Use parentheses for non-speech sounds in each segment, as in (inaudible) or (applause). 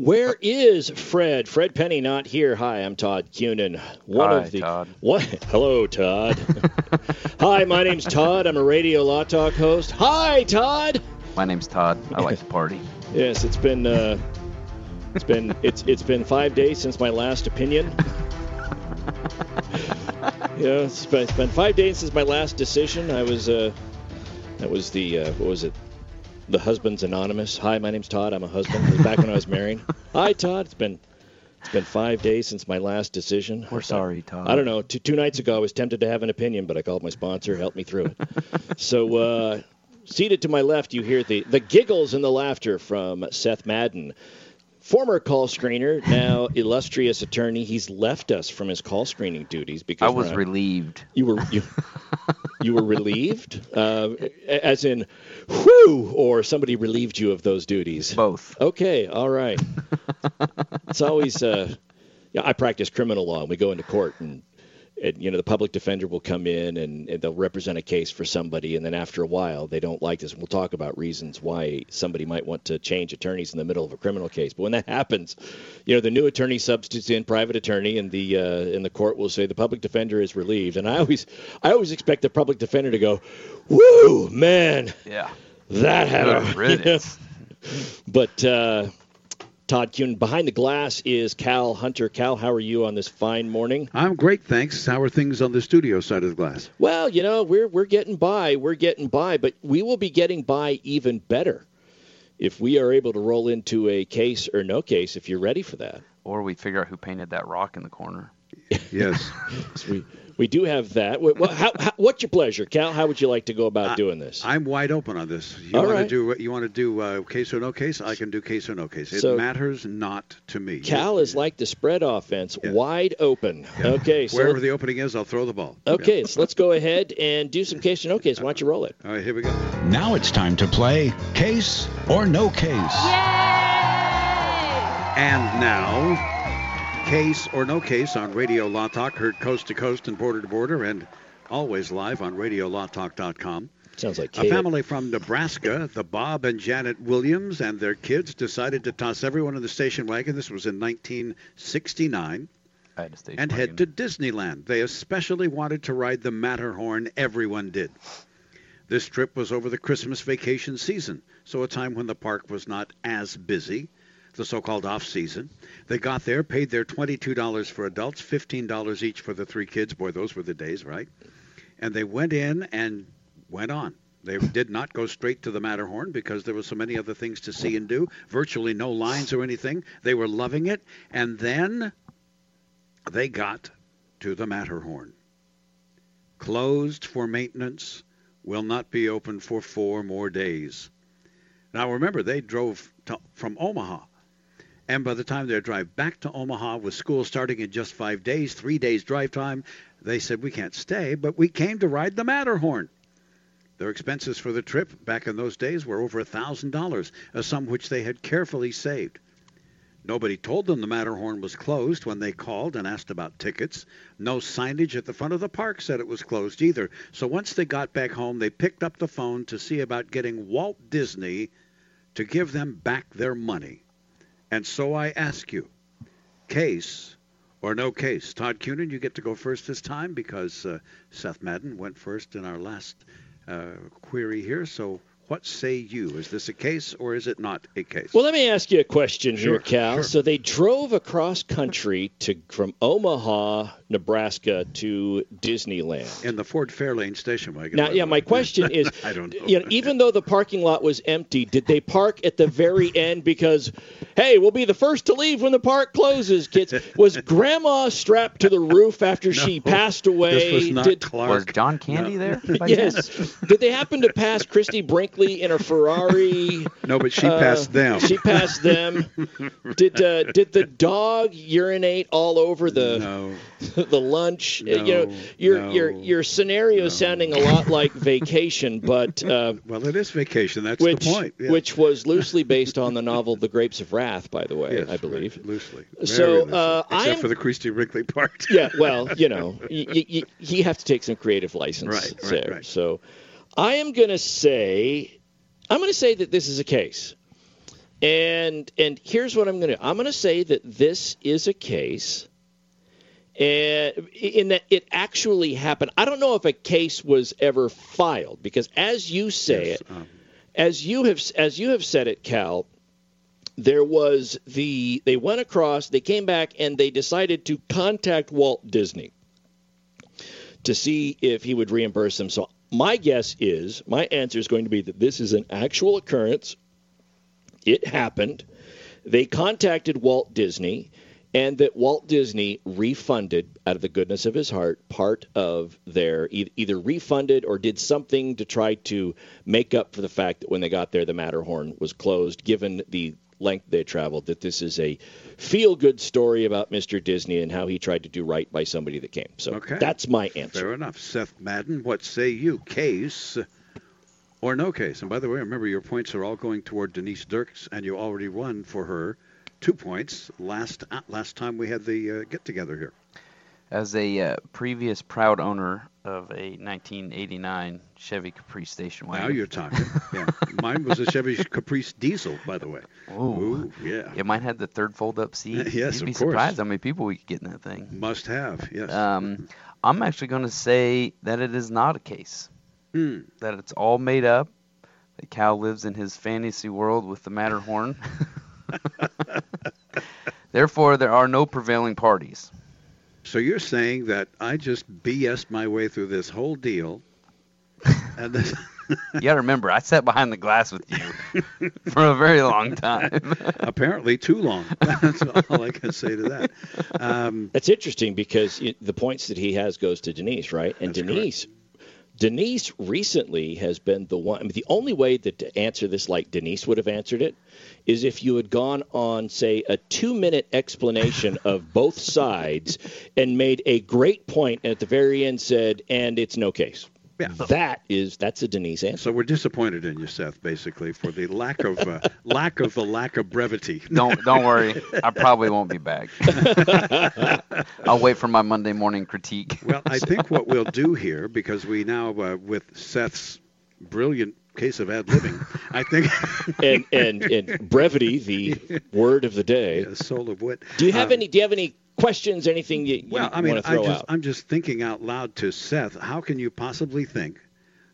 Where is Fred? Fred Penney not here. Hi, I'm Todd Cunin. One Hi, of the Todd. What? Hello, Todd. (laughs) Hi, my name's Todd. I'm a radio law talk host. Hi, Todd. My name's Todd. I like to party. Yes, it's been uh, it's been it's it's been five days since my last opinion. (laughs) yeah, it's been, it's been five days since my last decision. I was uh, that was the uh, what was it? The Husbands Anonymous. Hi, my name's Todd. I'm a husband. Back when I was (laughs) married. Hi, Todd. It's been it's been five days since my last decision. We're sorry, Todd. I don't know. Two, two nights ago, I was tempted to have an opinion, but I called my sponsor, helped me through it. (laughs) so, uh, seated to my left, you hear the, the giggles and the laughter from Seth Madden, former call screener, now (laughs) illustrious attorney. He's left us from his call screening duties because I was not- relieved. you were you, you were relieved, uh, as in, whew, or somebody relieved you of those duties. Both. Okay, all right. it's always, uh, yeah, I practice criminal law, and we go into court, and, and you know the public defender will come in and, and they'll represent a case for somebody, and then after a while they don't like this, and we'll talk about reasons why somebody might want to change attorneys in the middle of a criminal case. But when that happens, you know the new attorney substitutes in private attorney, and the uh, and the court will say the public defender is relieved, and I always I always expect the public defender to go, "Woo, man, Yeah. that had a riddance. (laughs) but uh, Todd Kuhn, behind the glass is Cal Hunter. Cal, how are you on this fine morning? I'm great, thanks. How are things on the studio side of the glass? Well, you know, we're we're getting by. We're getting by, but we will be getting by even better if we are able to roll into a case or no case. If you're ready for that, Or we figure out who painted that rock in the corner. Yes. (laughs) So we we do have that. What, what, how, how, what's your pleasure, Cal? How would you like to go about doing this? I'm wide open on this. You All want right. to do you want to do uh, case or no case? I can do case or no case. It So- matters not to me. Cal is like the spread offense, Yeah. wide open. Okay, so wherever the opening is, I'll throw the ball. okay, so let's go ahead and do some case or no case. Why don't you roll it? All right, here we go. Now it's time to play Case or No Case. And now, case or no case on Radio Law Talk, heard coast to coast and border to border, and always live on RadioLawTalk.com. Sounds like A family from Nebraska, the Bob and Janet Williams and their kids decided to toss everyone in the station wagon. This was in 1969 I had to stay and head to Disneyland. They especially wanted to ride the Matterhorn. Everyone did. This trip was over the Christmas vacation season, so a time when the park was not as busy, the so-called off-season. They got there, paid their $22 for adults, $15 each for the three kids. Boy, those were the days, right? And they went in and went on. They did not go straight to the Matterhorn because there were so many other things to see and do. Virtually no lines or anything. They were loving it. And then they got to the Matterhorn. Closed for maintenance, will not be open for four more days. Now remember, they drove to, from Omaha. And by the time their drive back to Omaha, with school starting in just five days, three days drive time, they said, We can't stay, but we came to ride the Matterhorn. Their expenses for the trip back in those days were over a $1,000, a sum which they had carefully saved. Nobody told them the Matterhorn was closed when they called and asked about tickets. No signage at the front of the park said it was closed either. So once they got back home, they picked up the phone to see about getting Walt Disney to give them back their money. And so I ask you, case or no case? Todd Cunin, you get to go first this time because uh, Seth Madden went first in our last uh, query here. So what say you? Is this a case or is it not a case? Well, let me ask you a question Sure, here, Cal. sure. So they drove across country to from Omaha, Nebraska to Disneyland. in the Ford Fairlane station wagon. Now, yeah, my question (laughs) is, I don't know. you know, even though the parking lot was empty, did they park at the very (laughs) end because, hey, we'll be the first to leave when the park closes, kids? Was (laughs) Grandma strapped to the roof after she passed away? This was not did, Clark. Was John Candy No. there? yes. did they happen to pass Christie Brinkley In a Ferrari. No, but she Uh, passed them. She passed them. Did uh, (laughs) did the dog urinate all over the no. (laughs) the lunch? Uh, you know, No, your no, your your scenario is no. sounding a lot like (laughs) Vacation, but uh, Well, it is vacation. That's which the point. Yeah. which was loosely based on the novel The Grapes of Wrath, by the way, Yes, I believe. right, loosely. Very So, loosely. uh, except I'm- for the Christie Brinkley part. Yeah, well, you know, you, you, you have to take some creative license Right, right, there. right. So, I am going to say, I'm going to say that this is a case, and and here's what I'm going to. I'm going to say that this is a case, and in that it actually happened. I don't know if a case was ever filed because, as you say Yes, it, um, as you have as you have said it, Cal, there was the they went across, they came back, and they decided to contact Walt Disney to see if he would reimburse them. So my guess is my answer is going to be that this is an actual occurrence. It happened. They contacted Walt Disney, and that Walt Disney refunded, out of the goodness of his heart, part of their either refunded or did something to try to make up for the fact that when they got there, the Matterhorn was closed, given the length they traveled. That this is a feel good story about Mr. Disney and how he tried to do right by somebody that came. So Okay. that's my answer. Fair enough. Seth Madden, what say you? Case or no case? And by the way, remember your points are all going toward Denise Dirks, and you already won for her two points last last time we had the uh, get together here. As a uh, previous proud owner of a 1989 Chevy Caprice station wagon. Now you're talking. (laughs) yeah, mine was a Chevy Caprice diesel, by the way. Ooh. Ooh, yeah. Yeah, mine had the third fold-up seat. (laughs) Yes, You'd of be course. surprised how many people we could get in that thing. Must have. Yes. Um, I'm actually going to say that it is not a case. Hmm. That it's all made up. That Cal lives in his fantasy world with the Matterhorn. (laughs) Therefore, there are no prevailing parties. So you're saying that I just BS my way through this whole deal, (laughs) and then You got to remember, I sat behind the glass with you (laughs) for a very long time. (laughs) apparently too long. That's all I can say to that. Um, That's interesting because the points that he has goes to Denise, right? And That's Denise, Denise recently has been the one. I mean, the only way that to answer this like Denise would have answered it is if you had gone on, say, a two-minute explanation (laughs) of both sides and made a great point, and at the very end said, "And it's no case." Yeah. That is that's a Denise answer. so we're disappointed in you, Seth, basically for the lack of uh, (laughs) lack of the lack of brevity. don't don't worry, (laughs) I probably won't be back. (laughs) I'll wait for my Monday morning critique. Well, I think what we'll do here, because we now, uh, with Seth's brilliant case of ad libbing, I think (laughs) and and and brevity, the word of the day. Yeah, soul of wit. Do you have Um, any? Do you have any questions? Anything you, you Well, I mean, want to I just, out? I'm just thinking out loud to Seth. How can you possibly think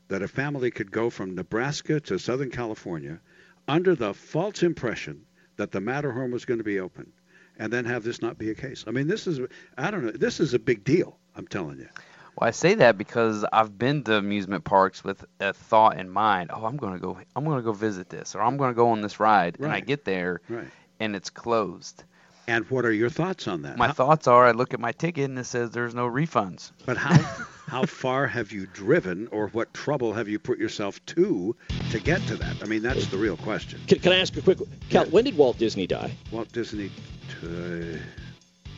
that a family could go from Nebraska to Southern California under the false impression that the Matterhorn was going to be open, and then have this not be a case? I mean, this is, I don't know, this is a big deal. I'm telling you. Well, I say that because I've been to amusement parks with a thought in mind. Oh, I'm gonna go. I'm gonna go visit this, or I'm gonna go on this ride, and I get there Right. and it's closed. And what are your thoughts on that? My How- thoughts are, I look at my ticket and it says there's no refunds. But how how (laughs) far have you driven, or what trouble have you put yourself to to get to that? I mean, that's the real question. Can, can I ask you a quick? Cal, Yeah. when did Walt Disney die? Walt Disney, uh,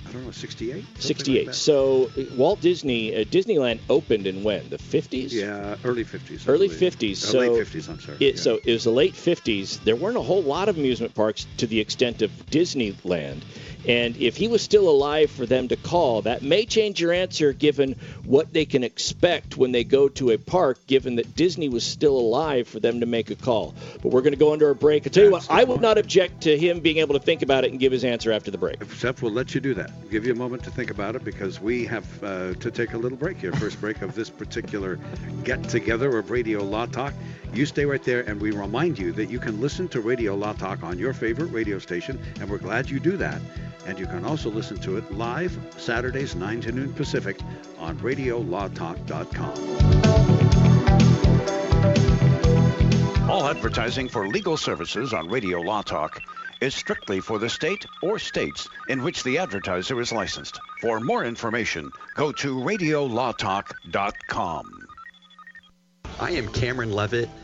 I don't know, 68? 68. so uh, Walt Disney, uh, Disneyland opened in when? The 50s? Yeah, early 50s. I Early believe. 50s, Uh, so late 50s, I'm sorry. It, yeah. So it was the late 50s. There weren't a whole lot of amusement parks to the extent of Disneyland. And if he was still alive for them to call, that may change your answer given what they can expect when they go to a park, given that Disney was still alive for them to make a call. But we're going to go under a break. I tell you what, I would not object to him being able to think about it and give his answer after the break. Seth will let you do that. Give you a moment to think about it because we have uh, to take a little break here. First break of this particular get together of Radio Law Talk. You stay right there, and we remind you that you can listen to Radio Law Talk on your favorite radio station, and we're glad you do that. And you can also listen to it live Saturdays, 9 to noon Pacific, on RadioLawTalk.com. All advertising for legal services on Radio Law Talk is strictly for the state or states in which the advertiser is licensed. For more information, go to radiolawtalk.com. I am Cameron Levitt,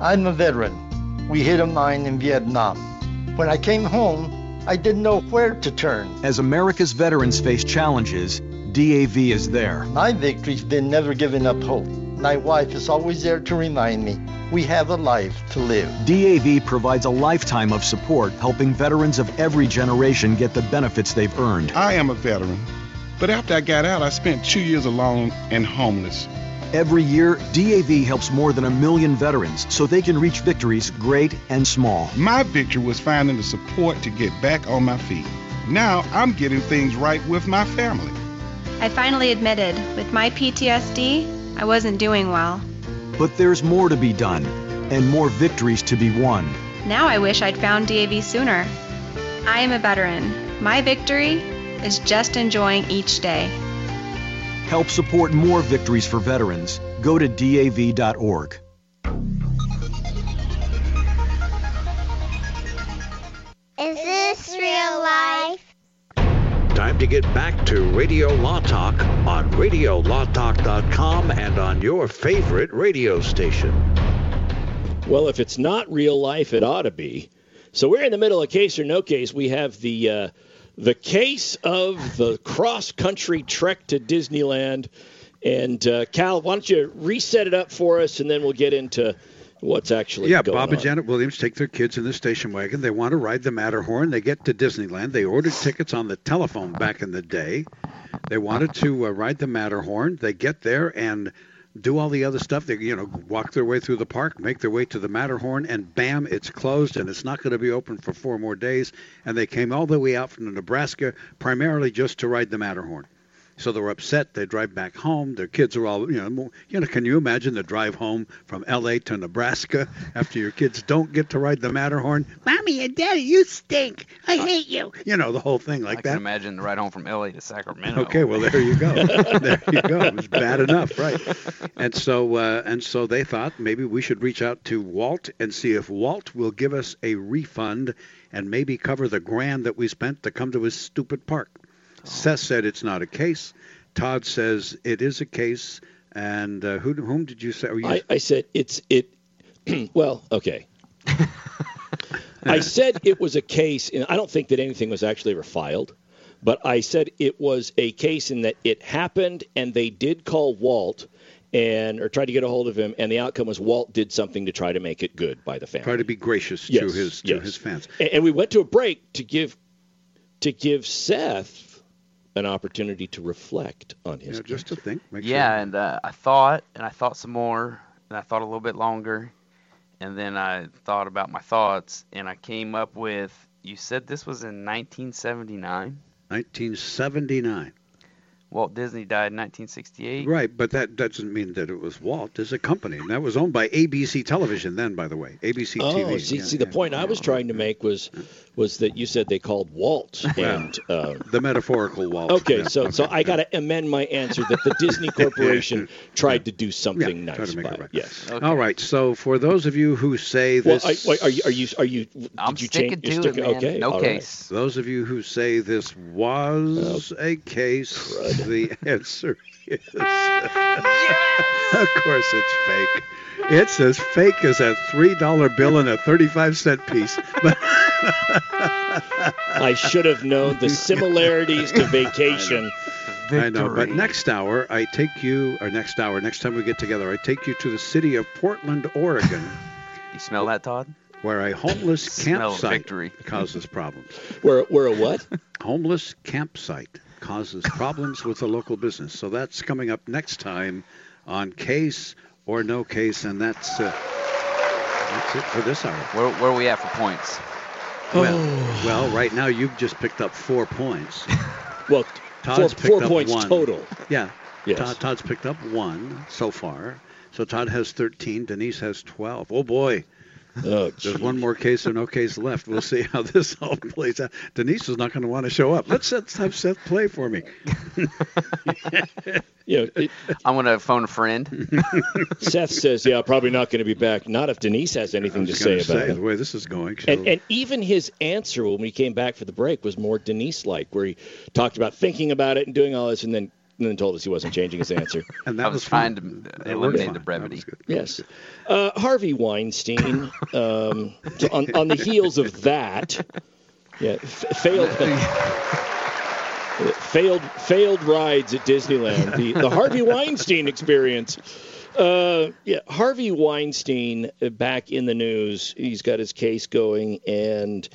I'm a veteran. We hit a mine in Vietnam. When I came home, I didn't know where to turn. As America's veterans face challenges, DAV is there. My victory's been never giving up hope. My wife is always there to remind me we have a life to live. DAV provides a lifetime of support, helping veterans of every generation get the benefits they've earned. I am a veteran, but after I got out, I spent two years alone and homeless. Every year, DAV helps more than a million veterans so they can reach victories great and small. My victory was finding the support to get back on my feet. Now I'm getting things right with my family. I finally admitted with my PTSD, I wasn't doing well. But there's more to be done and more victories to be won. Now I wish I'd found DAV sooner. I am a veteran. My victory is just enjoying each day. Help support more victories for veterans. Go to DAV.org. Is this real life? Time to get back to Radio Law Talk on RadioLawTalk.com and on your favorite radio station. Well, if it's not real life, it ought to be. So we're in the middle of case or no case. We have the uh, the case of the cross country trek to Disneyland. And uh, Cal, why don't you reset it up for us, and then we'll get into what's actually yeah, going Bob on. and Janet Williams take their kids in the station wagon. They want to ride the Matterhorn. They get to Disneyland. They ordered tickets on the telephone back in the day. They wanted to uh, ride the Matterhorn. They get there and do all the other stuff. They, you know, walk their way through the park, make their way to the Matterhorn, and bam, it's closed, and it's not going to be open for four more days. And they came all the way out from Nebraska primarily just to ride the Matterhorn. So they were upset. They drive back home. Their kids are all, you know, you know. Can you imagine the drive home from L.A. to Nebraska (laughs) after your kids don't get to ride the Matterhorn? Mommy and Daddy, you stink. I hate you. You know the whole thing like I that. can imagine the ride home from LA to Sacramento. Okay, well there you go. (laughs) there you go. It was bad enough, right? And so uh, and so they thought maybe we should reach out to Walt and see if Walt will give us a refund and maybe cover the grand that we spent to come to his stupid park. Seth said it's not a case. Todd says it is a case. And uh, who, whom did you say? you- I, I said it's it. (clears throat) well, okay. (laughs) I said it was a case, and I don't think that anything was actually ever filed, but I said it was a case in that it happened, and they did call Walt and or tried to get a hold of him, and the outcome was Walt did something to try to make it good by the family. try to be gracious to his to yes. his fans. And, and we went to a break to give to give Seth an opportunity to reflect on his. Yeah, just to think. Make yeah, and uh, I thought, and I thought some more, and I thought a little bit longer, and then I thought about my thoughts, and I came up with. You said this was in 1979. 1979. Walt Disney died in 1968. Right, but that doesn't mean that it was Walt. It's a company, and that was owned by ABC Television then, by the way. ABC Oh, TV. see, yeah, see, the yeah. point I was trying to make was was that you said they called Walt, and uh, the metaphorical Walt. Okay, Yeah, so so okay, I got to amend my answer that the Disney (laughs) Corporation tried to do something Yeah, nice to make by it it. right. Yes. All right, so for those of you who say Well, this, I- are you are you are you? Did I'm you sticking change, you're to it, man. Okay, No all right. case. those of you who say this was a case, the (laughs) answer is, (laughs) of course, it's fake. It's as fake as a three dollar bill and a thirty-five cent piece. I should have known the similarities to (laughs) vacation. I know, but next hour I take you, or next hour, next time we get together, I take you to the city of Portland, Oregon, You smell that, Todd? where a homeless (laughs) campsite (laughs) causes problems. We're we're a what? Homeless campsite causes problems with the local business. So that's coming up next time on Case or No Case, and that's uh, that's it for this hour. Where, where are we at for points? Well, Oh. well, right now you've just picked up four points. (laughs) Well, Todd's four, picked four up points one. total. Yeah. Yes. Todd, Todd's picked up one so far. So Todd has 13. Denise has 12. Oh boy. Oh, There's one more case or no case left. We'll see how this (laughs) all plays out. Denise is not going to want to show up. Let's, let's have Seth play for me. (laughs) You know, it, I'm gonna phone a friend. (laughs) Seth says, "Yeah, probably not going to be back. Not if Denise has anything to was say about it." the way this is going. And, and even his answer when we came back for the break was more Denise-like, where he talked about thinking about it and doing all this, and then and then told us he wasn't changing his answer. (laughs) and that I was was trying fun. to eliminate the brevity. That was good. Yes, uh, Harvey Weinstein. Um, so on on the heels of that, yeah, f- failed. (laughs) failed failed rides at Disneyland. The the Harvey Weinstein experience. Uh, yeah, Harvey Weinstein uh, back in the news. He's got his case going, and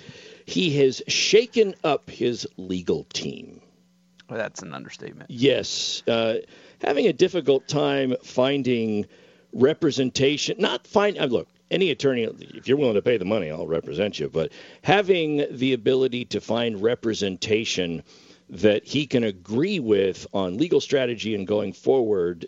he has shaken up his legal team. That's an understatement. Yes, uh, having a difficult time finding representation. Not find. Uh, look, any attorney, if you're willing to pay the money, I'll represent you. But having the ability to find representation that he can agree with on legal strategy and going forward.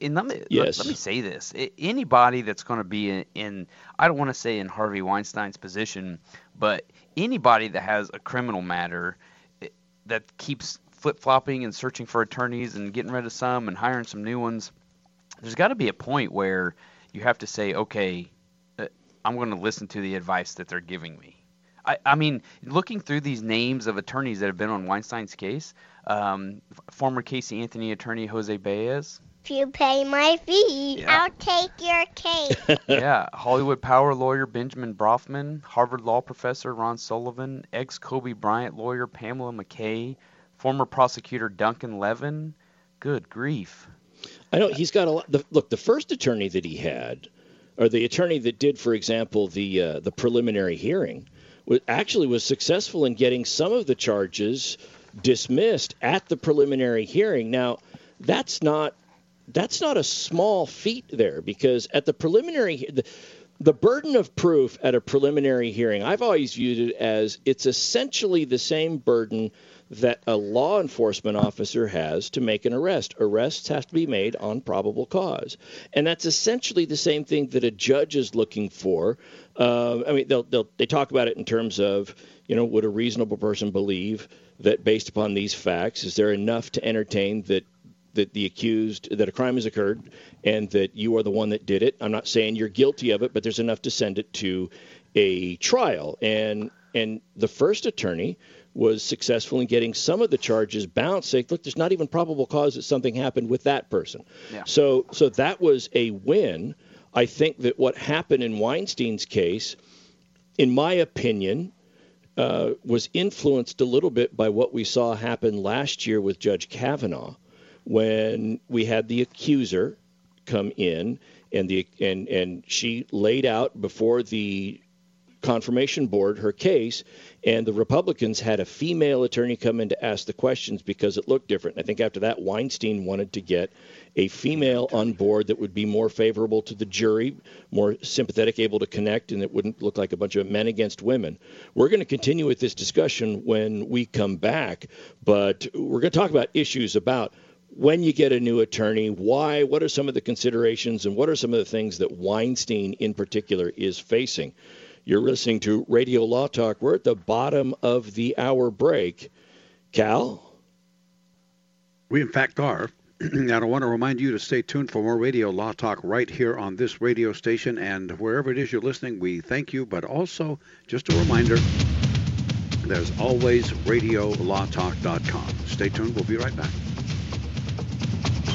And let me Yes. let, me say this: anybody that's going to be in, in I don't want to say in Harvey Weinstein's position, but anybody that has a criminal matter eh, that keeps flip flopping and searching for attorneys and getting rid of some and hiring some new ones, there's got to be a point where you have to say, okay, uh, I'm going to listen to the advice that they're giving me. I, I mean, looking through these names of attorneys that have been on Weinstein's case, um, f- former Casey Anthony attorney Jose Baez, If you pay my fee, Yeah. I'll take your case. (laughs) yeah, Hollywood power lawyer Benjamin Brafman, Harvard law professor Ron Sullivan, ex Kobe Bryant lawyer Pamela Mackey, former prosecutor Duncan Levin. Good grief. I know he's got a lot. The, look, the first attorney that he had, or the attorney that did, for example, the uh, the preliminary hearing, was actually was successful in getting some of the charges dismissed at the preliminary hearing. Now, that's not that's not a small feat there because at the preliminary the, the burden of proof at a preliminary hearing, I've always viewed it as it's essentially the same burden that a law enforcement officer has to make an arrest. Arrests have to be made on probable cause. And that's essentially the same thing that a judge is looking for. Uh, I mean, they'll, they'll, they talk about it in terms of, you know, would a reasonable person believe that based upon these facts, is there enough to entertain that that the accused that a crime has occurred and that you are the one that did it. I'm not saying you're guilty of it, but there's enough to send it to a trial. And and the first attorney was successful in getting some of the charges bounced. Say, look, there's not even probable cause that something happened with that person. Yeah. So so that was a win. I think that what happened in Weinstein's case, in my opinion, uh, was influenced a little bit by what we saw happen last year with Judge Kavanaugh, when we had the accuser come in and the and and she laid out before the confirmation board her case and the republicans had a female attorney come in to ask the questions because it looked different. I think after that weinstein wanted to get a female on board that would be more favorable to the jury more sympathetic able to connect and it wouldn't look like a bunch of men against women. We're going to continue with this discussion when we come back but we're going to talk about issues about when you get a new attorney, why, what are some of the considerations, and what are some of the things that Weinstein in particular is facing? You're listening to Radio Law Talk. We're at the bottom of the hour break. Cal? We, in fact, are. (clears throat) and I want to remind you to stay tuned for more Radio Law Talk right here on this radio station and wherever it is you're listening. We thank you, but also just a reminder there's always RadioLawTalk.com. Stay tuned. We'll be right back.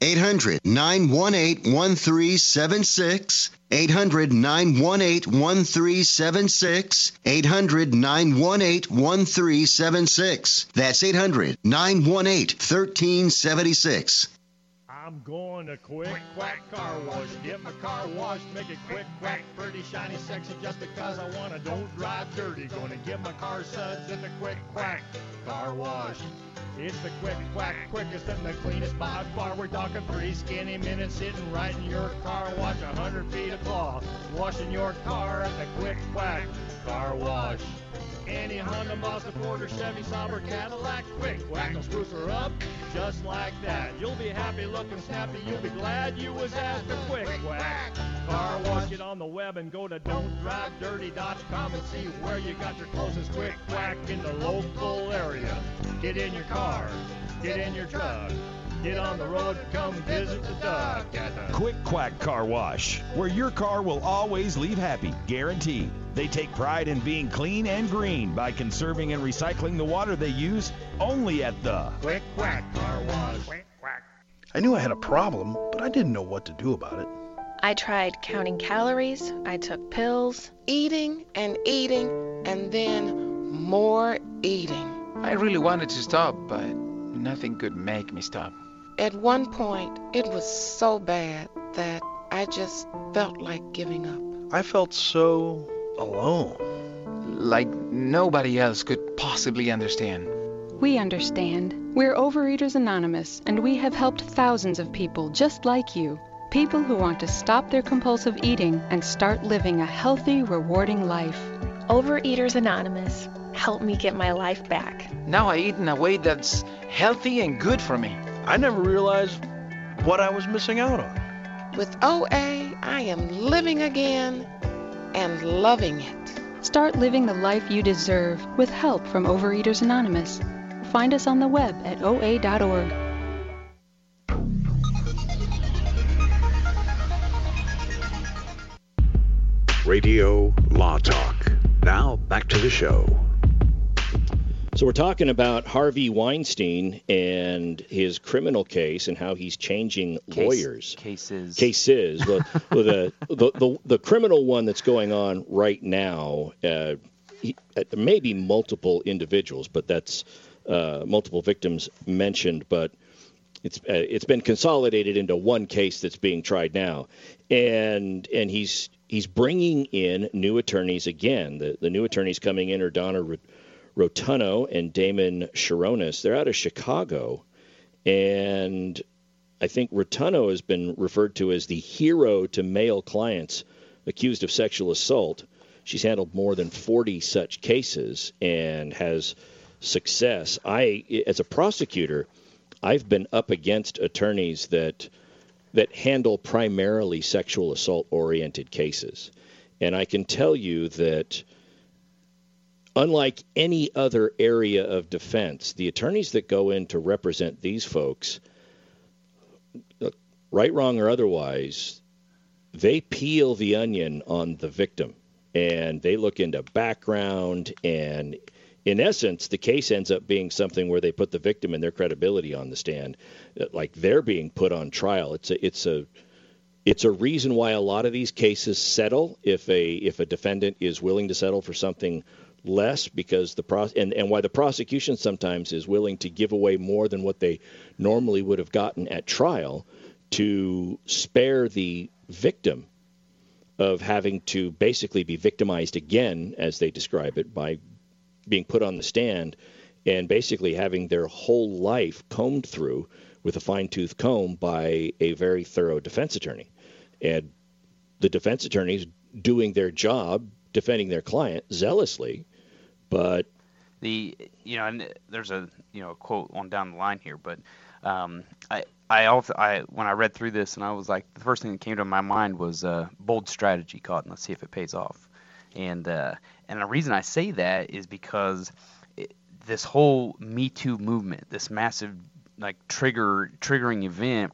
800 918 1376. 800 918 1376. 800 918 1376. That's 800 918 1376. I'm going to Quick Quack Car Wash. Get my car washed, make it quick, quack, pretty, shiny, sexy, just because I want to. Don't drive dirty. To get my car suds in the Quick Quack Car Wash. It's the quick quack, quickest and the cleanest by far. We're talking three skinny minutes sitting right in your car. Wash a hundred feet of cloth, washing your car at the quick quack car wash. Any Honda, Mazda, Ford, or Chevy, Sauber, Cadillac, quick whack will spruce her up just like that. You'll be happy looking snappy. You'll be glad you was at the quick whack. Car wash it on the web and go to don'tdrivedirty.com and see where you got your closest quick whack in the local area. Get in your car, get in your truck. Get on the road, come visit the duck at the Quick Quack Car Wash, where your car will always leave happy, guaranteed. They take pride in being clean and green by conserving and recycling the water they use only at the Quick Quack Car Wash. I knew I had a problem, but I didn't know what to do about it. I tried counting calories, I took pills, eating and eating, and then more eating. I really wanted to stop, but nothing could make me stop. At one point, it was so bad that I just felt like giving up. I felt so alone. Like nobody else could possibly understand. We understand. We're Overeaters Anonymous, and we have helped thousands of people just like you. People who want to stop their compulsive eating and start living a healthy, rewarding life. Overeaters Anonymous, help me get my life back. Now I eat in a way that's healthy and good for me. I never realized what I was missing out on. With OA, I am living again and loving it. Start living the life you deserve with help from Overeaters Anonymous. Find us on the web at oa.org. Radio Law Talk. Now back to the show. So we're talking about Harvey Weinstein and his criminal case and how he's changing Case- lawyers. cases. Cases. well, (laughs) well, the, the the the criminal one that's going on right now. Uh, he, uh, there may be multiple individuals, but that's uh, multiple victims mentioned, but. It's uh, it's been consolidated into one case that's being tried now, and and he's he's bringing in new attorneys again. The the new attorneys coming in are Donna Rotunno and Damon Cheronis. They're out of Chicago, and I think Rotunno has been referred to as the hero to male clients accused of sexual assault. She's handled more than 40 such cases and has success. I, as a prosecutor, I've been up against attorneys that that handle primarily sexual assault oriented cases. And I can tell you that unlike any other area of defense, the attorneys that go in to represent these folks, right, wrong, or otherwise, they peel the onion on the victim and they look into background and in essence the case ends up being something where they put the victim and their credibility on the stand like they're being put on trial. It's a it's a it's a reason why a lot of these cases settle if a if a defendant is willing to settle for something less because the pro and, and why the prosecution sometimes is willing to give away more than what they normally would have gotten at trial to spare the victim of having to basically be victimized again, as they describe it, by being put on the stand and basically having their whole life combed through with a fine tooth comb by a very thorough defense attorney. And the defense attorneys doing their job, defending their client zealously, but the you know and there's a you know quote on down the line here but um, I I also I when I read through this and I was like the first thing that came to my mind was uh, bold strategy caught and let's see if it pays off. And uh, and the reason I say that is because it, this whole Me Too movement this massive like trigger triggering event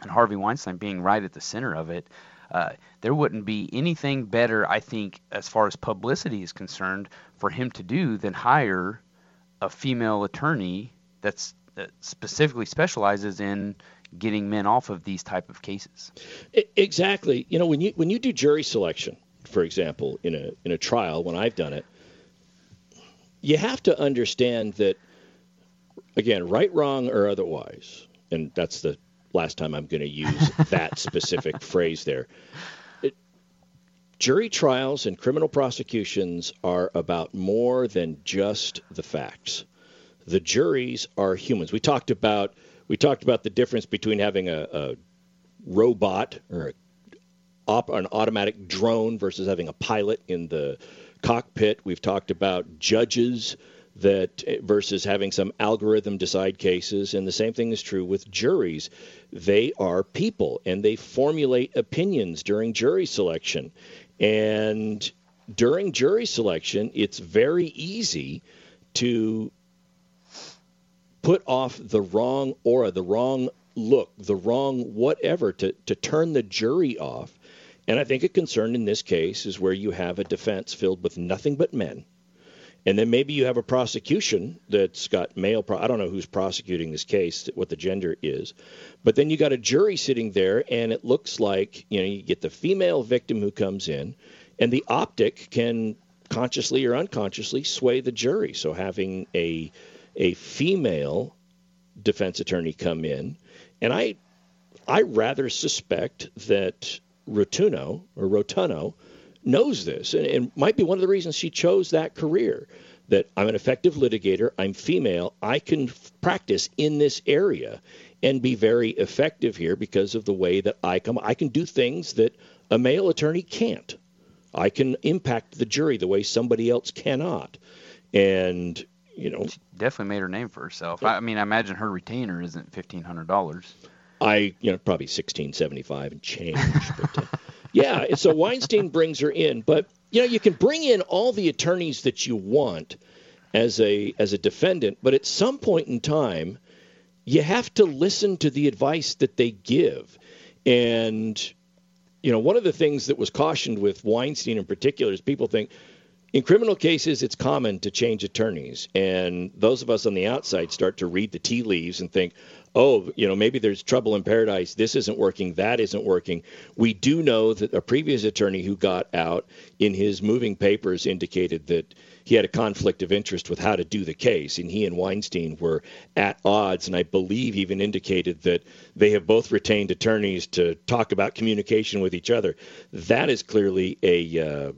and Harvey Weinstein being right at the center of it uh, there wouldn't be anything better, I think, as far as publicity is concerned, for him to do than hire a female attorney that's that specifically specializes in getting men off of these type of cases. Exactly. You know, when you when you do jury selection, for example, in a in a trial, when I've done it, you have to understand that again, right, wrong, or otherwise, and that's the last time I'm going to use that (laughs) specific phrase there. It, jury trials and criminal prosecutions are about more than just the facts. The juries are humans. We talked about we talked about the difference between having a, a robot or a op, an automatic drone versus having a pilot in the cockpit. We've talked about judges that eh, versus having some algorithm decide cases. And the same thing is true with juries. They are people and they formulate opinions during jury selection. And during jury selection it's very easy to put off the wrong aura the wrong look the wrong whatever to, to turn the jury off. And I think a concern in this case is where you have a defense filled with nothing but men. And then maybe you have a prosecution that's got male. Pro- I don't know who's prosecuting this case, what the gender is, but then you got a jury sitting there, and it looks like you know you get the female victim who comes in, and the optic can consciously or unconsciously sway the jury. So having a a female defense attorney come in, and I I rather suspect that Rotunno or Rotunno knows this, and it might be one of the reasons she chose that career. That I'm an effective litigator, I'm female, I can f- practice in this area and be very effective here because of the way that I come. I can do things that a male attorney can't. I can impact the jury the way somebody else cannot. And you know, She Definitely made her name for herself. I I mean, I imagine her retainer isn't fifteen hundred dollars. I, you know, probably 1675 and change. But, uh, yeah, so Weinstein brings her in, but you know, you can bring in all the attorneys that you want as a as a defendant, but at some point in time, you have to listen to the advice that they give. And you know, one of the things that was cautioned with Weinstein in particular is people think in criminal cases, it's common to change attorneys, and those of us on the outside start to read the tea leaves and think, "Oh, you know, maybe there's trouble in paradise. This isn't working. That isn't working." We do know that a previous attorney who got out in his moving papers indicated that he had a conflict of interest with how to do the case, and he and Weinstein were at odds, and I believe even indicated that they have both retained attorneys to talk about communication with each other. That is clearly a uh,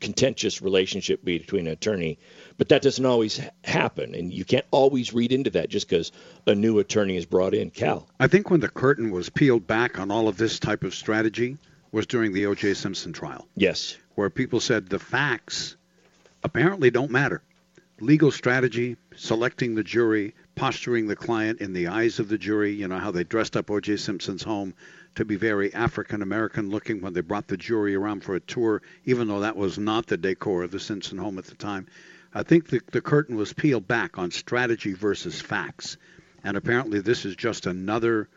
contentious relationship between an attorney, but that doesn't always happen, and you can't always read into that just because a new attorney is brought in. Cal. I think when the curtain was peeled back on all of this type of strategy was during the O.J. Simpson trial, Yes. where people said the facts apparently don't matter. Legal strategy, selecting the jury, posturing the client in the eyes of the jury, you know, how they dressed up O.J. Simpson's home to be very African American looking when they brought the jury around for a tour, even though that was not the decor of the Simpson home at the time. I think the, the curtain was peeled back on strategy versus facts. And apparently, this is just another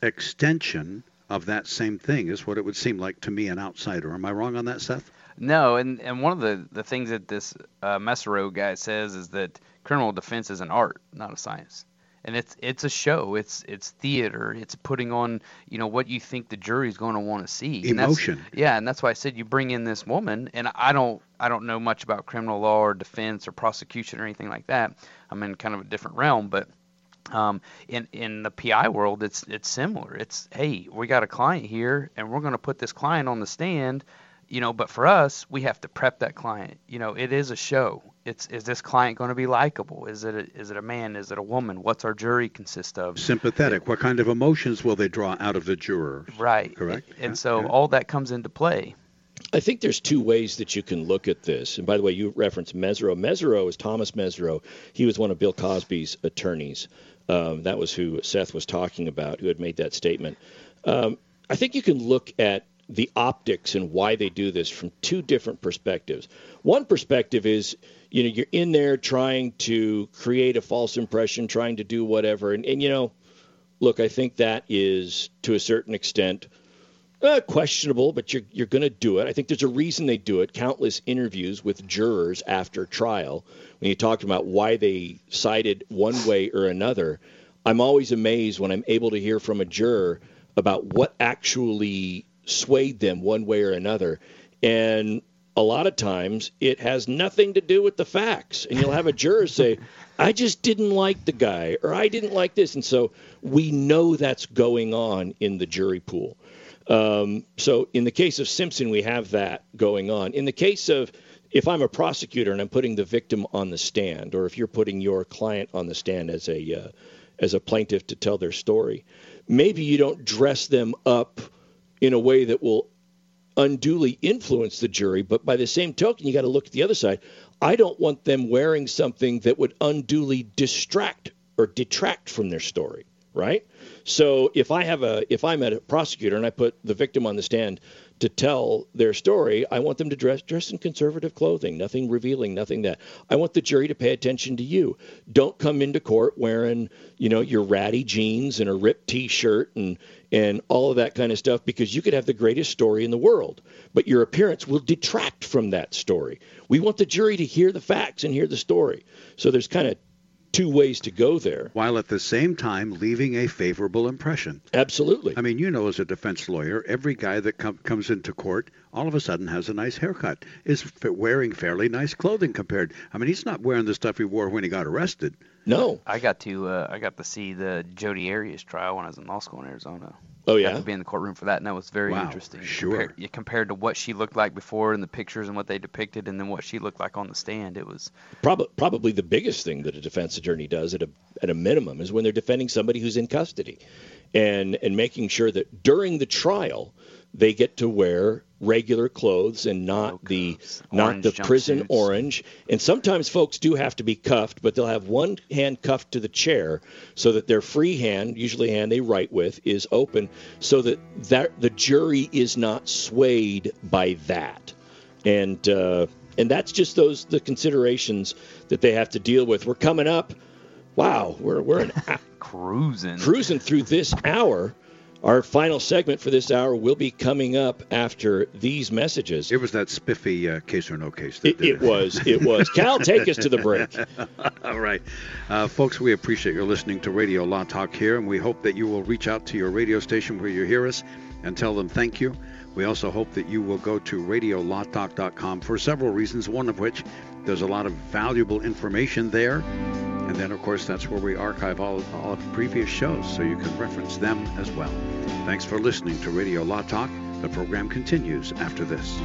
extension of that same thing, is what it would seem like to me, an outsider. Am I wrong on that, Seth? No, and, and one of the, the things that this uh, Mesereau guy says is that criminal defense is an art, not a science. And it's it's a show. It's it's theater. It's putting on you know what you think the jury's going to want to see. And Emotion. yeah, and that's why I said you bring in this woman, and I don't I don't know much about criminal law or defense or prosecution or anything like that. I'm in kind of a different realm, but um, in in the PI world, it's it's similar. It's hey, we got a client here, and we're going to put this client on the stand, you know. But for us, we have to prep that client. You know, it is a show. It's is this client going to be likable? Is it a, is it a man? Is it a woman? What's our jury consist of? Sympathetic. What kind of emotions will they draw out of the juror? Right. Correct. And so all that comes into play. I think there's two ways that you can look at this. And by the way, you referenced Mesereau. Mesereau is Thomas Mesereau. He was one of Bill Cosby's attorneys. Um, that was who Seth was talking about, who had made that statement. Um, I think you can look at the optics and why they do this from two different perspectives. One perspective is, you know, you're in there trying to create a false impression, trying to do whatever. And, and you know, look, I think that is to a certain extent uh, questionable, but you're you're going to do it. I think there's a reason they do it. Countless interviews with jurors after trial, when you talked about why they sided one way or another, I'm always amazed when I'm able to hear from a juror about what actually swayed them one way or another. And a lot of times it has nothing to do with the facts. And you'll have a juror say, (laughs) I just didn't like the guy, or I didn't like this. And so we know that's going on in the jury pool. Um, so in the case of Simpson, we have that going on. In the case of if I'm a prosecutor and I'm putting the victim on the stand, or if you're putting your client on the stand as a uh, as a plaintiff to tell their story, maybe you don't dress them up in a way that will unduly influence the jury. But by the same token, you got to look at the other side. I don't want them wearing something that would unduly distract or detract from their story, right? So if I have a if I'm a prosecutor and I put the victim on the stand to tell their story, I want them to dress dress in conservative clothing, nothing revealing, nothing that. I want the jury to pay attention to you. Don't come into court wearing, you know, your ratty jeans and a ripped t-shirt and and all of that kind of stuff because you could have the greatest story in the world, but your appearance will detract from that story. We want the jury to hear the facts and hear the story. So there's kind of two ways to go there. While at the same time leaving a favorable impression. Absolutely. I mean, you know, as a defense lawyer, every guy that com- comes into court all of a sudden has a nice haircut, is f- wearing fairly nice clothing compared. I mean, he's not wearing the stuff he wore when he got arrested. No. I got to uh, I got to see the Jodi Arias trial when I was in law school in Arizona. Oh I yeah. got to be in the courtroom for that, and that was very Wow, interesting. sure. Compared, compared to what she looked like before in the pictures and what they depicted, and then what she looked like on the stand, it was Probably, probably the biggest thing that a defense attorney does at a at a minimum is when they're defending somebody who's in custody, and and making sure that during the trial they get to wear regular clothes and not the not the prison jumpsuits. orange. And sometimes folks do have to be cuffed, but they'll have one hand cuffed to the chair so that their free hand, usually hand they write with, is open, so that that the jury is not swayed by that. And uh, and that's just those the considerations that they have to deal with. We're coming up. Wow, we're we're an (laughs) cruising cruising through this hour. Our final segment for this hour will be coming up after these messages. It was that spiffy uh, case or no case. That It, it was. It was. (laughs) Cal, take us to the break. (laughs) All right. Uh, folks, we appreciate your listening to Radio Law Talk here, and we hope that you will reach out to your radio station where you hear us and tell them thank you. We also hope that you will go to radiolawtalk.com for several reasons, one of which there's a lot of valuable information there. And then, of course, that's where we archive all, all of previous shows, so you can reference them as well. Thanks for listening to Radio Law Talk. The program continues after this.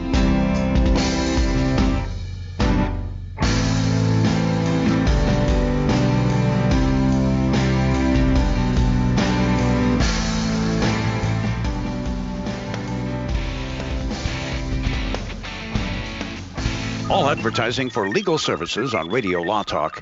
All advertising for legal services on Radio Law Talk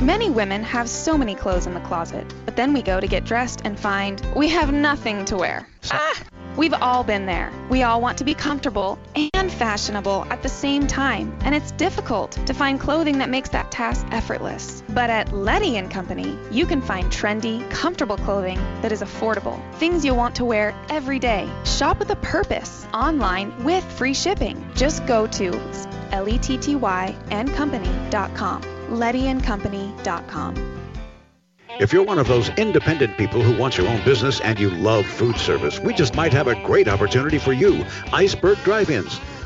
Many women have so many clothes in the closet, but then we go to get dressed and find we have nothing to wear. Ah! We've all been there. We all want to be comfortable and fashionable at the same time, and it's difficult to find clothing that makes that task effortless. But at Letty and Company, you can find trendy, comfortable clothing that is affordable. Things you'll want to wear every day. Shop with a purpose online with free shipping. Just go to letty and company.com. lettyandcompany.com. If you're one of those independent people who wants your own business and you love food service, we just might have a great opportunity for you. Iceberg Drive-Ins.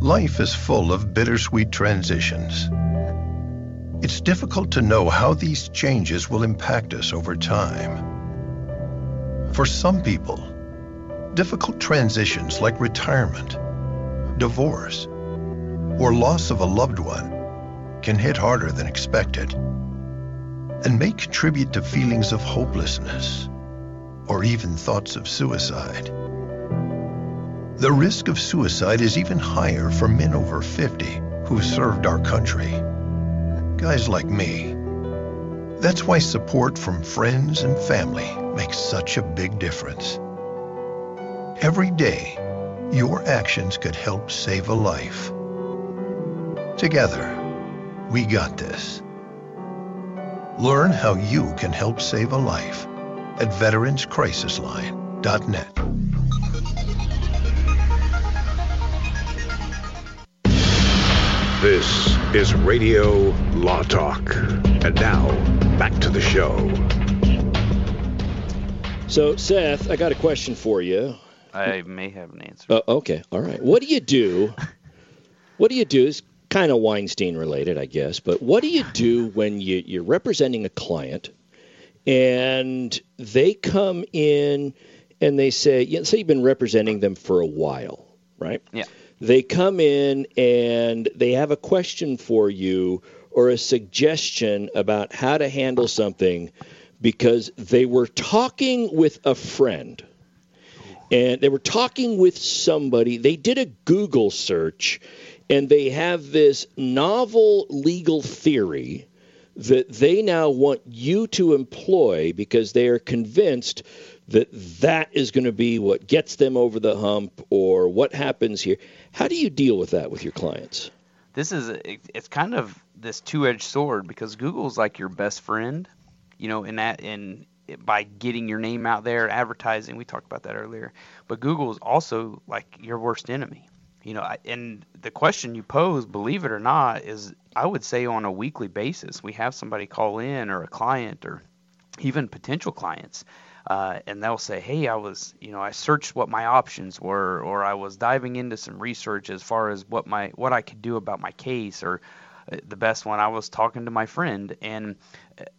Life is full of bittersweet transitions. It's difficult to know how these changes will impact us over time. For some people, difficult transitions like retirement, divorce, or loss of a loved one can hit harder than expected and may contribute to feelings of hopelessness or even thoughts of suicide. The risk of suicide is even higher for men over 50 who served our country. Guys like me. That's why support from friends and family makes such a big difference. Every day, your actions could help save a life. Together, we got this. Learn how you can help save a life at veteranscrisisline.net. This is Radio Law Talk. And now, back to the show. So, Seth, I got a question for you. I may have an answer. Uh, okay, all right. What do you do? (laughs) What do you do? It's kind of Weinstein related, I guess, but what do you do when you, you're representing a client and they come in and they say, you know, say you've been representing them for a while, right? Yeah. They come in and they have a question for you or a suggestion about how to handle something because they were talking with a friend and they were talking with somebody. They did a Google search and they have this novel legal theory that they now want you to employ because they are convinced that that is going to be what gets them over the hump or what happens here. How do you deal with that with your clients? This is it's kind of this two-edged sword because Google's like your best friend, you know, in that in by getting your name out there, advertising. We talked about that earlier, but Google is also like your worst enemy. You know, and the question you pose, believe it or not, is I would say on a weekly basis we have somebody call in or a client or even potential clients uh, and they'll say, "Hey, I was, you know, I searched what my options were, or I was diving into some research as far as what my what I could do about my case, or the best one, I was talking to my friend, and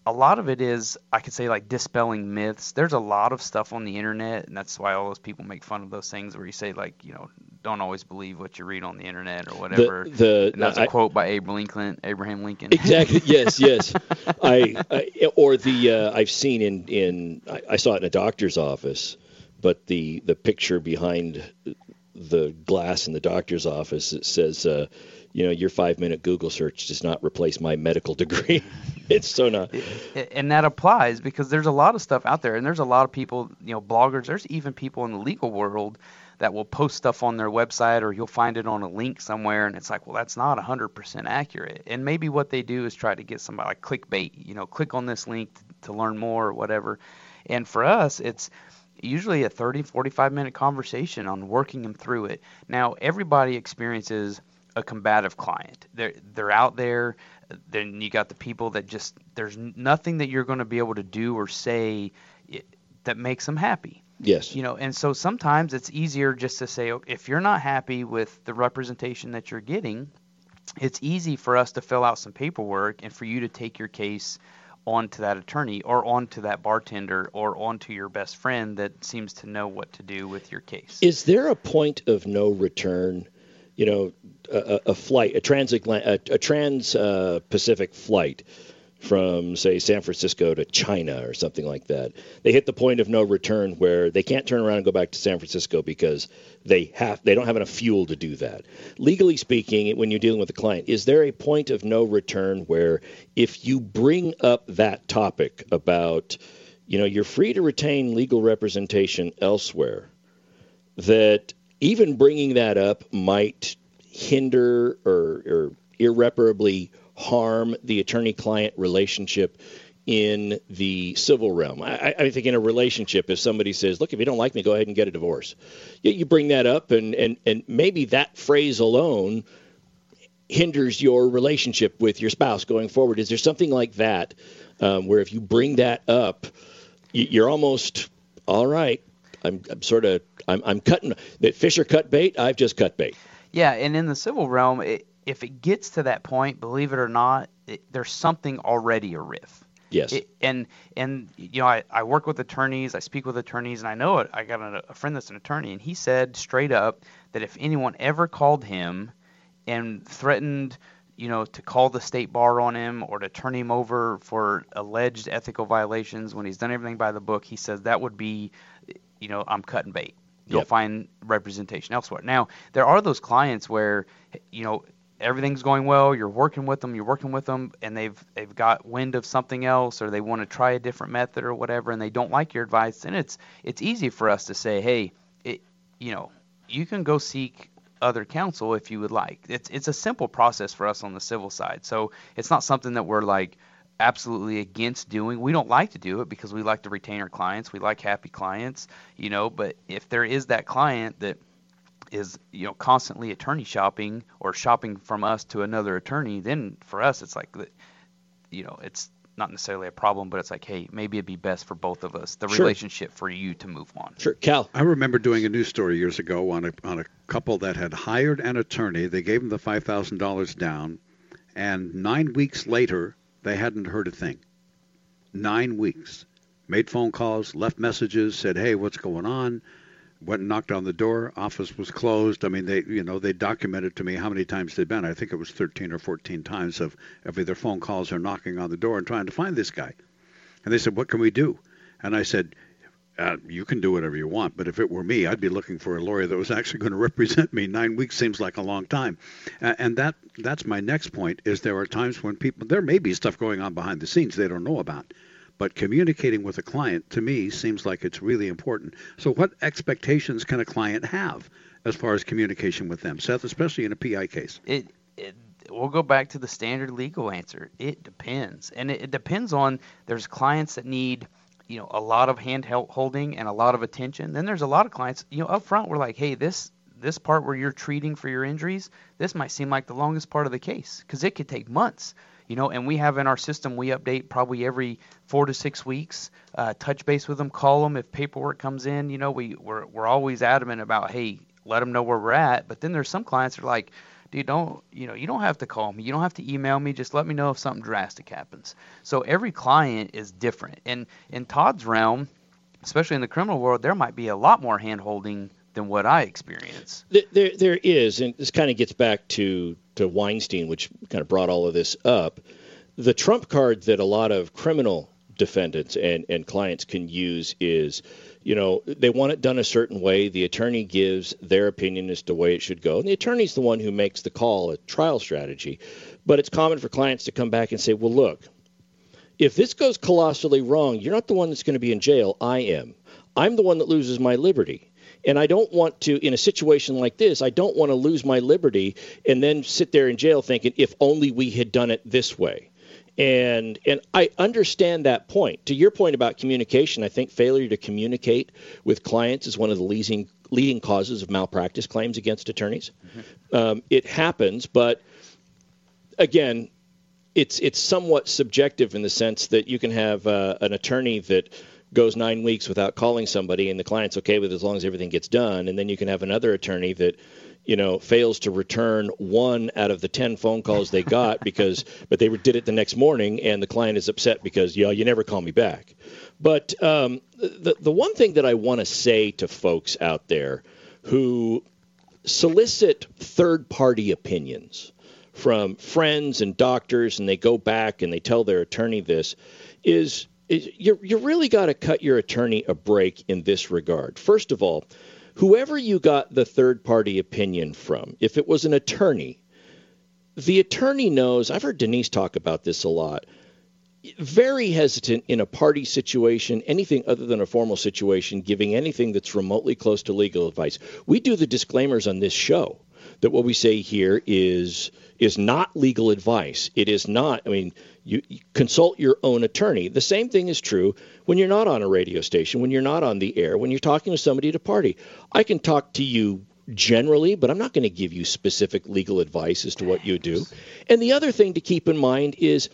a lot of it is, I could say, like dispelling myths. There's a lot of stuff on the internet, and that's why all those people make fun of those things where you say, like, you know, don't always believe what you read on the internet or whatever. The, the and that's I, a quote by Abe Lincoln, Abraham Lincoln. Exactly. (laughs) Yes. Yes. I, I, or the uh, I've seen in in I, I saw it in a doctor's office, but the the picture behind the glass in the doctor's office it says. Uh, you know, your five minute Google search does not replace my medical degree. (laughs) it's so not. And that applies because there's a lot of stuff out there, and there's a lot of people, you know, bloggers. There's even people in the legal world that will post stuff on their website, or you'll find it on a link somewhere, and it's like, well, that's not 100% accurate. And maybe what they do is try to get somebody like clickbait, you know, click on this link to, learn more or whatever. And for us, it's usually a 30, 45 minute conversation on working them through it. Now, everybody experiences a combative client. They're they're out there. Then you got the people that just there's nothing that you're going to be able to do or say that makes them happy. Yes. You know, and so sometimes it's easier just to say, if you're not happy with the representation that you're getting, it's easy for us to fill out some paperwork and for you to take your case onto that attorney or onto that bartender or onto your best friend that seems to know what to do with your case. Is there a point of no return? You know, a, a flight, a a, a trans uh, flight from say San Francisco to China or something like that. They hit the point of no return where they can't turn around and go back to San Francisco because they have they don't have enough fuel to do that. Legally speaking, when you're dealing with a client, is there a point of no return where if you bring up that topic about you know, you're free to retain legal representation elsewhere that even bringing that up might hinder or, or irreparably harm the attorney client relationship in the civil realm. I, I, think in a relationship, if somebody says, "Look, if you don't like me, go ahead and get a divorce," you, you bring that up, and and and maybe that phrase alone hinders your relationship with your spouse going forward. Is there something like that um, where if you bring that up, you're almost all right? I'm, I'm sort of I'm, I'm cutting that Fisher cut bait. I've just cut bait. Yeah, and in the civil realm, it, if it gets to that point, believe it or not, it, there's something already a riff. Yes. It, and and you know, I, I work with attorneys, I speak with attorneys, and I know it. I got a, a friend that's an attorney, and he said straight up that if anyone ever called him and threatened, you know, to call the state bar on him or to turn him over for alleged ethical violations when he's done everything by the book, he says that would be, you know, I'm cutting bait. You'll yep. find representation elsewhere. Now, there are those clients where, you know, everything's going well, you're working with them, you're working with them, and they've they've got wind of something else, or they want to try a different method or whatever, and they don't like your advice, And it's it's easy for us to say, hey, it, you know, you can go seek other counsel if you would like. It's it's a simple process for us on the civil side, so it's not something that we're like absolutely against doing. We don't like to do it because we like to retain our clients. We like happy clients, you know. But if there is that client that is you know constantly attorney shopping or shopping from us to another attorney, then for us it's like you know it's not necessarily a problem, but it's like, hey, maybe it'd be best for both of us, the sure. relationship for you to move on. Sure, Cal. I remember doing a news story years ago on a on a couple that had hired an attorney. They gave him the five thousand dollars down, and nine weeks later they hadn't heard a thing. Nine weeks. Made phone calls, left messages, said, hey, what's going on? went and knocked on the door. Office was closed. I mean, they, you know, they documented to me how many times they'd been. I think it was 13 or 14 times of, of either phone calls or knocking on the door and trying to find this guy. And they said, "What can we do?" And I said, uh, "You can do whatever you want, but if it were me, I'd be looking for a lawyer that was actually going (laughs) to represent me. Nine weeks seems like a long time." Uh, and that that's my next point. Is there are times when people there may be stuff going on behind the scenes they don't know about but communicating with a client, to me, seems like it's really important. So, what expectations can a client have as far as communication with them, Seth, especially in a PI case? It, it we'll go back to the standard legal answer. It depends, and it, it depends on. There's clients that need you know a lot of hand holding and a lot of attention. Then there's a lot of clients, you know, up front we're like, hey, this this part where you're treating for your injuries, this might seem like the longest part of the case because it could take months you know, and we have in our system, we update probably every four to six weeks, uh, touch base with them, call them if paperwork comes in. You know, we, we're, we're always adamant about, hey, let them know where we're at. But then there's some clients that are like, dude, don't, you know, you don't have to call me. You don't have to email me. Just let me know if something drastic happens. So every client is different. And in Todd's realm, especially in the criminal world, there might be a lot more hand holding than what I experience. There, there is, and this kind of gets back to to Weinstein, which kind of brought all of this up. The trump card that a lot of criminal defendants and, and clients can use is, you know, they want it done a certain way. The attorney gives their opinion as to the way it should go. And the attorney's the one who makes the call, a trial strategy. But it's common for clients to come back and say, well, look, if this goes colossally wrong, you're not the one that's going to be in jail. I am. I'm the one that loses my liberty. And I don't want to, in a situation like this, I don't want to lose my liberty and then sit there in jail thinking, if only we had done it this way. And and I understand that point. To your point about communication, I think failure to communicate with clients is one of the leading leading causes of malpractice claims against attorneys. Mm-hmm. Um, it happens, but again, it's it's somewhat subjective in the sense that you can have uh, an attorney that goes nine weeks without calling somebody and the client's okay with it as long as everything gets done, and then you can have another attorney that you know, fails to return one out of the 10 phone calls they got (laughs) because, but they did it the next morning and the client is upset because, yeah, you never call me back. But um, the, the one thing that I want to say to folks out there who solicit third party opinions from friends and doctors and they go back and they tell their attorney this is, is you, you really got to cut your attorney a break in this regard. First of all, whoever you got the third party opinion from, if it was an attorney, the attorney knows, I've heard Denise talk about this a lot, very hesitant in a party situation, anything other than a formal situation, giving anything that's remotely close to legal advice. We do the disclaimers on this show that what we say here is is not legal advice. It is not. I mean, you, you, consult your own attorney. The same thing is true when you're not on a radio station, when you're not on the air, when you're talking to somebody at a party. I can talk to you generally, but I'm not going to give you specific legal advice as to what you do. And the other thing to keep in mind is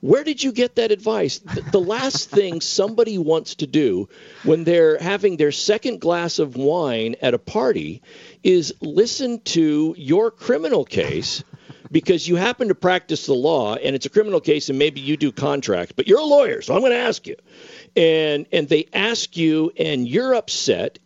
where did you get that advice? The, the last (laughs) thing somebody wants to do when they're having their second glass of wine at a party is listen to your criminal case (laughs) because you happen to practice the law and it's a criminal case and maybe you do contracts, but you're a lawyer, so I'm going to ask you. And and they ask you and you're upset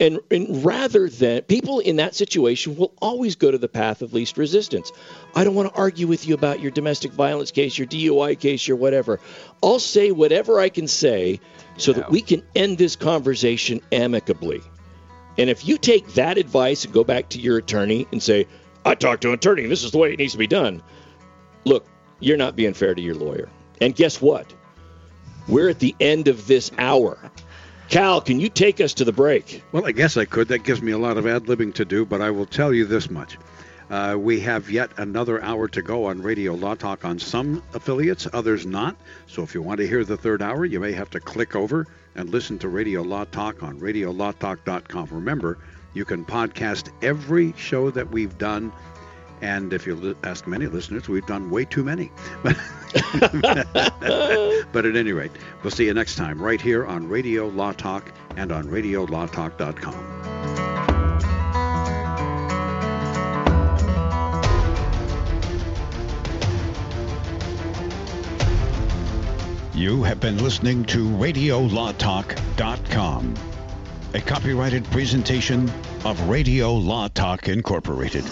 and, and, rather than people in that situation will always go to the path of least resistance. I don't want to argue with you about your domestic violence case, your DUI case, your whatever. I'll say whatever I can say so that we can end this conversation amicably. And if you take that advice and go back to your attorney and say, I talked to an attorney, this is the way it needs to be done. Look, you're not being fair to your lawyer. And guess what? We're at the end of this hour. Cal, can you take us to the break? Well, I guess I could. That gives me a lot of ad libbing to do, but I will tell you this much. Uh, we have yet another hour to go on Radio Law Talk on some affiliates, others not. So if you want to hear the third hour, you may have to click over and listen to Radio Law Talk on radiolawtalk.com. Remember, you can podcast every show that we've done. And if you ask many listeners, we've done way too many. (laughs) but at any rate, we'll see you next time right here on Radio Law Talk and on radiolawtalk.com. You have been listening to RadioLawTalk.com a copyrighted presentation of Radio Law Talk Incorporated.